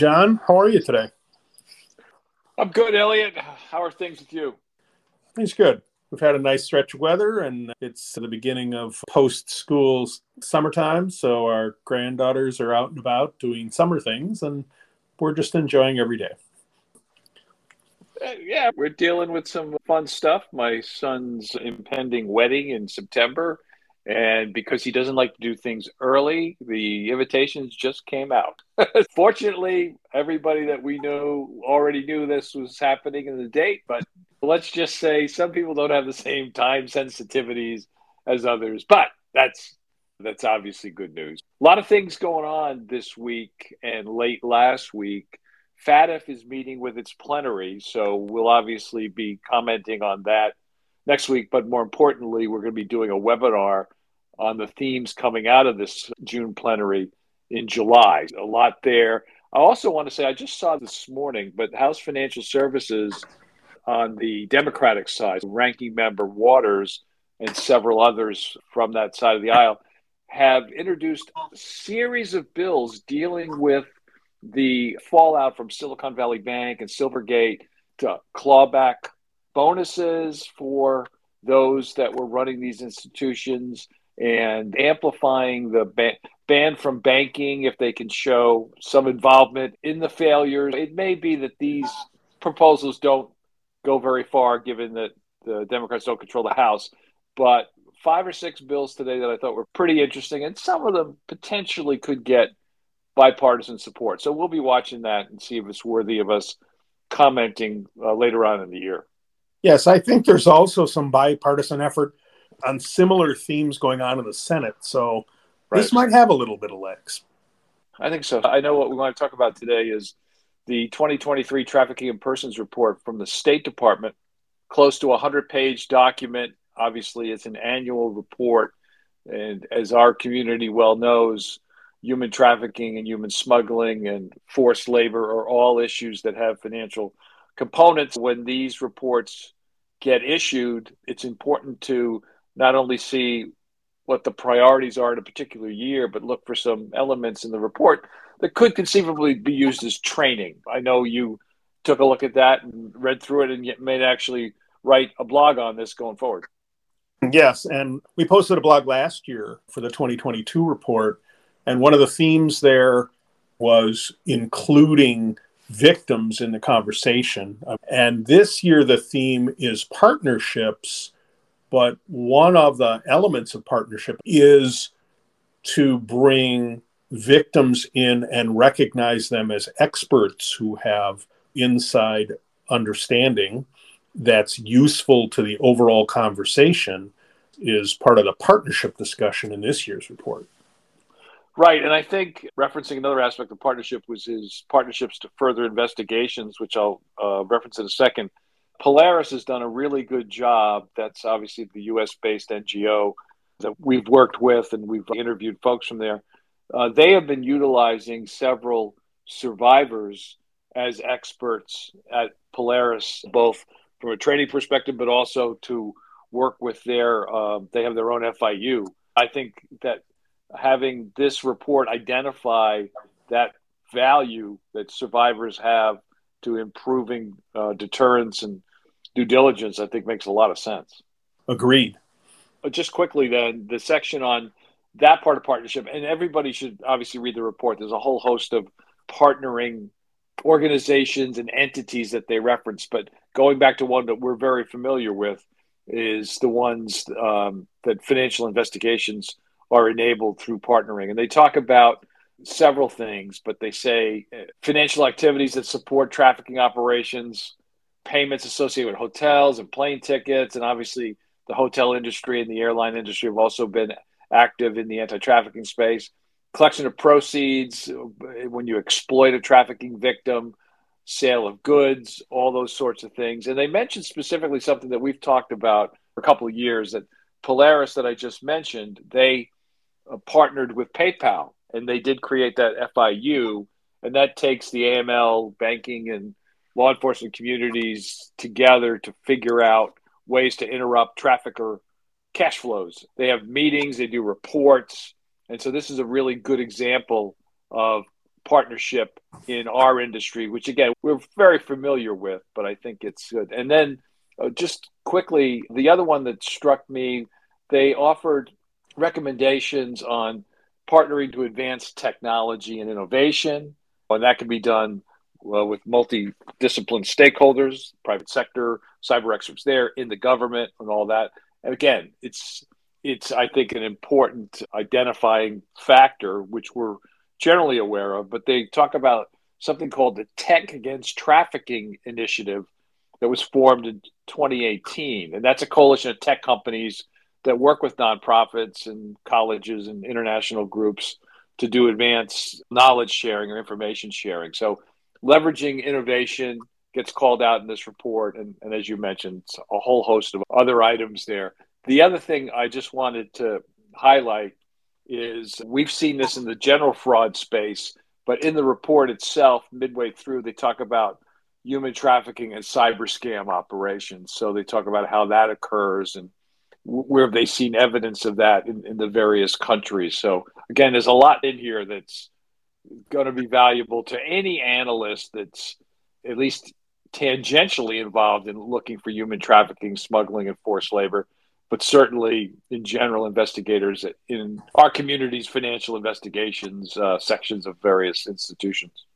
John. How are you today? I'm good, Elliot. How are things with you? Things good. We've had a nice stretch of weather, and it's the beginning of post school summertime. So our granddaughters are out and about doing summer things, and we're just enjoying every day. Uh, yeah, we're dealing with some fun stuff. My son's impending wedding in September and because he doesn't like to do things early, the invitations just came out. Fortunately, everybody that we know already knew this was happening in the date, but let's just say some people don't have the same time sensitivities as others. But that's that's obviously good news. A lot of things going on this week and late last week. FATF is meeting with its plenary, so we'll obviously be commenting on that next week. But more importantly, we're going to be doing a webinar on the themes coming out of this June plenary in July. A lot there. I also want to say I just saw this morning, but House Financial Services on the Democratic side, ranking member Waters and several others from that side of the aisle have introduced a series of bills dealing with the fallout from Silicon Valley Bank and Silvergate to clawback bonuses for those that were running these institutions and amplifying the ban, ban from banking if they can show some involvement in the failures. It may be that these proposals don't go very far given that the Democrats don't control the House, but five or six bills today that I thought were pretty interesting, and some of them potentially could get bipartisan support. So we'll be watching that and see if it's worthy of us commenting uh, later on in the year. Yes, I think there's also some bipartisan effort on similar themes going on in the Senate. So right. this might have a little bit of legs. I think so. I know what we want to talk about today is the 2023 Trafficking in Persons report from the State Department, close to a 100 page document. Obviously, it's an annual report. And as our community well knows, human trafficking and human smuggling and forced labor are all issues that have financial components. When these reports get issued, it's important to not only see what the priorities are in a particular year, but look for some elements in the report that could conceivably be used as training. I know you took a look at that and read through it and yet may actually write a blog on this going forward. Yes, and we posted a blog last year for the 2022 report, and one of the themes there was including victims in the conversation. And this year, the theme is partnerships but one of the elements of partnership is to bring victims in and recognize them as experts who have inside understanding that's useful to the overall conversation is part of the partnership discussion in this year's report. Right. And I think referencing another aspect of partnership was his partnerships to further investigations, which I'll uh, reference in a second. Polaris has done a really good job. That's obviously the US based NGO that we've worked with and we've interviewed folks from there. Uh, they have been utilizing several survivors as experts at Polaris, both from a training perspective, but also to work with their, uh, they have their own FIU. I think that having this report identify that value that survivors have to improving uh, deterrence and due diligence, I think makes a lot of sense. Agreed. But just quickly, then, the section on that part of partnership, and everybody should obviously read the report. There's a whole host of partnering organizations and entities that they reference. But going back to one that we're very familiar with is the ones um, that financial investigations are enabled through partnering. And they talk about several things, but they say uh, financial activities that support trafficking operations, payments associated with hotels and plane tickets, and obviously the hotel industry and the airline industry have also been active in the anti-trafficking space. Collection of proceeds when you exploit a trafficking victim, sale of goods, all those sorts of things. And they mentioned specifically something that we've talked about for a couple of years that Polaris that I just mentioned, they uh, partnered with PayPal and they did create that FIU and that takes the AML banking and law enforcement communities together to figure out ways to interrupt trafficker cash flows. They have meetings, they do reports. And so this is a really good example of partnership in our industry, which again, we're very familiar with, but I think it's good. And then uh, just quickly, the other one that struck me, they offered recommendations on partnering to advance technology and innovation. And that can be done well, with multi-discipline stakeholders, private sector, cyber experts there, in the government, and all that. And again, it's it's I think an important identifying factor which we're generally aware of. But they talk about something called the Tech Against Trafficking Initiative that was formed in 2018, and that's a coalition of tech companies that work with nonprofits and colleges and international groups to do advanced knowledge sharing or information sharing. So leveraging innovation gets called out in this report. And, and as you mentioned, a whole host of other items there. The other thing I just wanted to highlight is we've seen this in the general fraud space, but in the report itself, midway through, they talk about human trafficking and cyber scam operations. So they talk about how that occurs and where have they seen evidence of that in, in the various countries. So again, there's a lot in here that's going to be valuable to any analyst that's at least tangentially involved in looking for human trafficking, smuggling, and forced labor, but certainly in general, investigators in our community's financial investigations uh, sections of various institutions.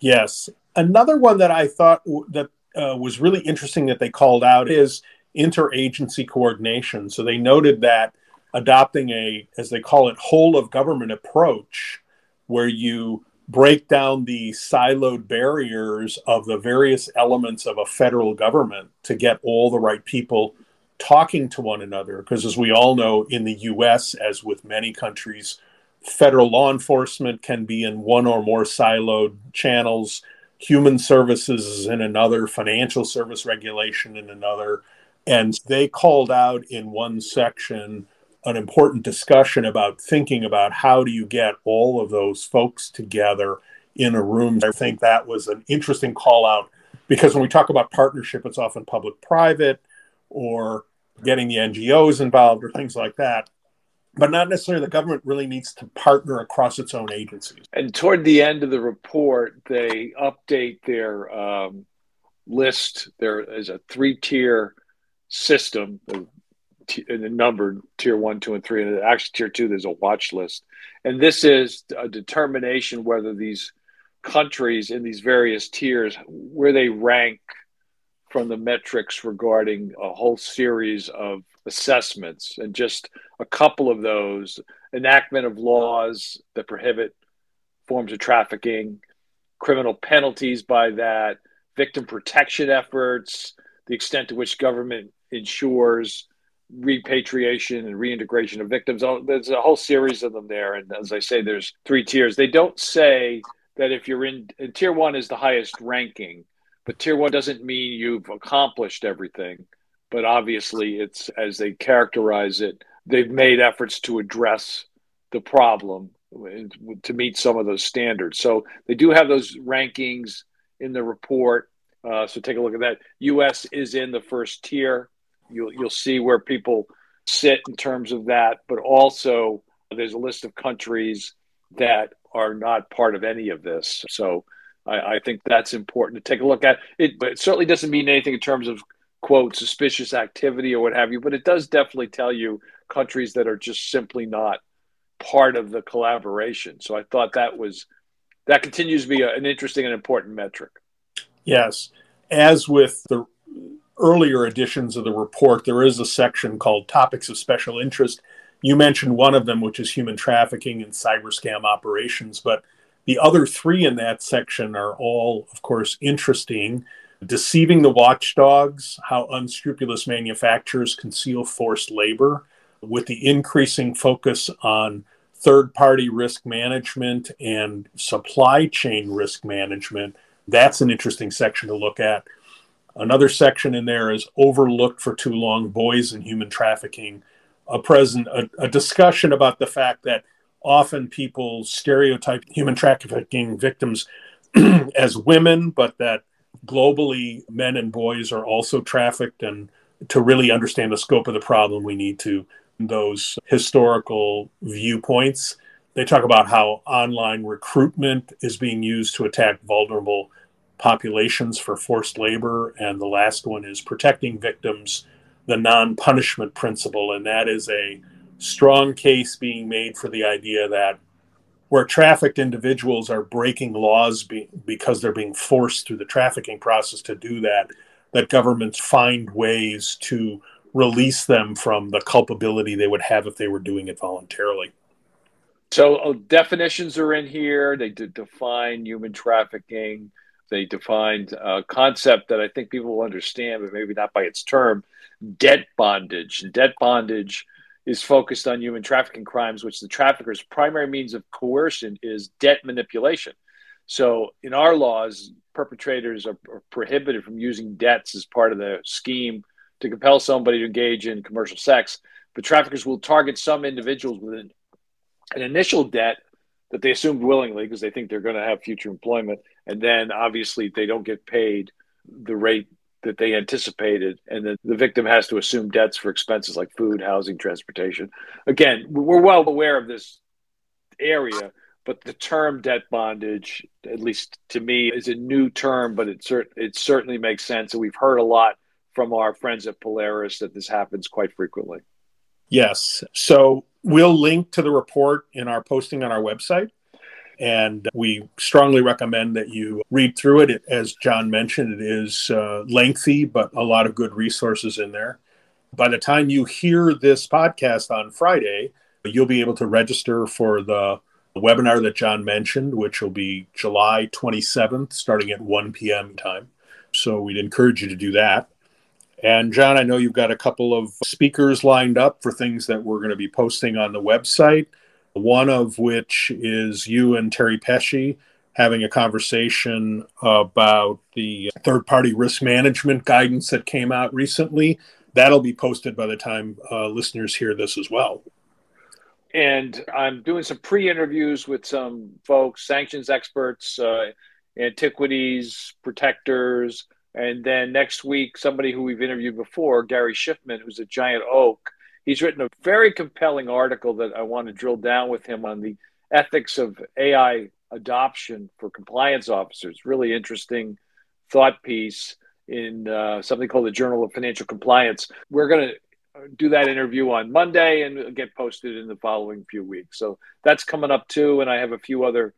Yes. Another one that I thought that uh, was really interesting that they called out is interagency coordination. So they noted that adopting a, as they call it, whole of government approach where you break down the siloed barriers of the various elements of a federal government to get all the right people talking to one another. Because as we all know, in the US, as with many countries, federal law enforcement can be in one or more siloed channels, human services is in another, financial service regulation in another. And they called out in one section an important discussion about thinking about how do you get all of those folks together in a room. I think that was an interesting call out because when we talk about partnership, it's often public private or getting the NGOs involved or things like that. But not necessarily the government really needs to partner across its own agencies. And toward the end of the report, they update their um, list. There is a three tier system the uh, numbered tier one, two, and three. And actually, tier two, there's a watch list. And this is a determination whether these countries in these various tiers, where they rank from the metrics regarding a whole series of assessments. And just a couple of those enactment of laws that prohibit forms of trafficking, criminal penalties by that, victim protection efforts, the extent to which government ensures repatriation and reintegration of victims. Oh, there's a whole series of them there. And as I say, there's three tiers. They don't say that if you're in, tier one is the highest ranking, but tier one doesn't mean you've accomplished everything. But obviously, it's as they characterize it, they've made efforts to address the problem to meet some of those standards. So they do have those rankings in the report. Uh, so take a look at that. U.S. is in the first tier. You'll you'll see where people sit in terms of that, but also there's a list of countries that are not part of any of this. So I, I think that's important to take a look at. It, but it certainly doesn't mean anything in terms of quote suspicious activity or what have you. But it does definitely tell you countries that are just simply not part of the collaboration. So I thought that was that continues to be a, an interesting and important metric. Yes, as with the earlier editions of the report, there is a section called Topics of Special Interest. You mentioned one of them, which is human trafficking and cyber scam operations, but the other three in that section are all, of course, interesting. Deceiving the watchdogs, how unscrupulous manufacturers conceal forced labor, with the increasing focus on third party risk management and supply chain risk management. That's an interesting section to look at. Another section in there is overlooked for too long boys and human trafficking. A present a, a discussion about the fact that often people stereotype human trafficking victims as women, but that globally men and boys are also trafficked. And to really understand the scope of the problem, we need to those historical viewpoints. They talk about how online recruitment is being used to attack vulnerable populations for forced labor. And the last one is protecting victims, the non punishment principle. And that is a strong case being made for the idea that where trafficked individuals are breaking laws be, because they're being forced through the trafficking process to do that, that governments find ways to release them from the culpability they would have if they were doing it voluntarily. So uh, definitions are in here. They define human trafficking. They defined a concept that I think people will understand, but maybe not by its term, debt bondage. Debt bondage is focused on human trafficking crimes, which the trafficker's primary means of coercion is debt manipulation. So, in our laws, perpetrators are, are prohibited from using debts as part of the scheme to compel somebody to engage in commercial sex. But traffickers will target some individuals with an, an initial debt that they assumed willingly because they think they're going to have future employment. And then obviously they don't get paid the rate that they anticipated. And then the victim has to assume debts for expenses like food, housing, transportation. Again, we're well aware of this area, but the term debt bondage, at least to me, is a new term, but it, cert- it certainly makes sense. And we've heard a lot from our friends at Polaris that this happens quite frequently. Yes. So we'll link to the report in our posting on our website. And we strongly recommend that you read through it. it as John mentioned, it is uh, lengthy, but a lot of good resources in there. By the time you hear this podcast on Friday, you'll be able to register for the webinar that John mentioned, which will be July 27th, starting at 1 p.m. time. So we'd encourage you to do that. And John, I know you've got a couple of speakers lined up for things that we're going to be posting on the website. One of which is you and Terry Pesce having a conversation about the third party risk management guidance that came out recently. That'll be posted by the time uh, listeners hear this as well. And I'm doing some pre interviews with some folks, sanctions experts, uh, antiquities, protectors, and then next week, somebody who we've interviewed before, Gary Schiffman, who's a Giant Oak, he's written a very compelling article that I want to drill down with him on the ethics of AI adoption for compliance officers. Really interesting thought piece in uh, something called the Journal of Financial Compliance. We're going to do that interview on Monday and get posted in the following few weeks. So that's coming up too. And I have a few other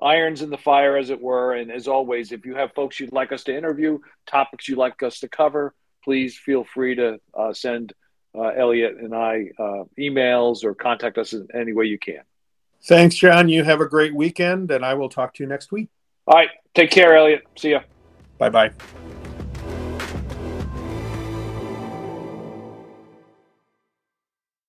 irons in the fire, as it were. And as always, if you have folks you'd like us to interview, topics you'd like us to cover, please feel free to uh, send uh, Elliot and I uh, emails or contact us in any way you can. Thanks, John. You have a great weekend, and I will talk to you next week. All right. Take care, Elliot. See ya. Bye bye.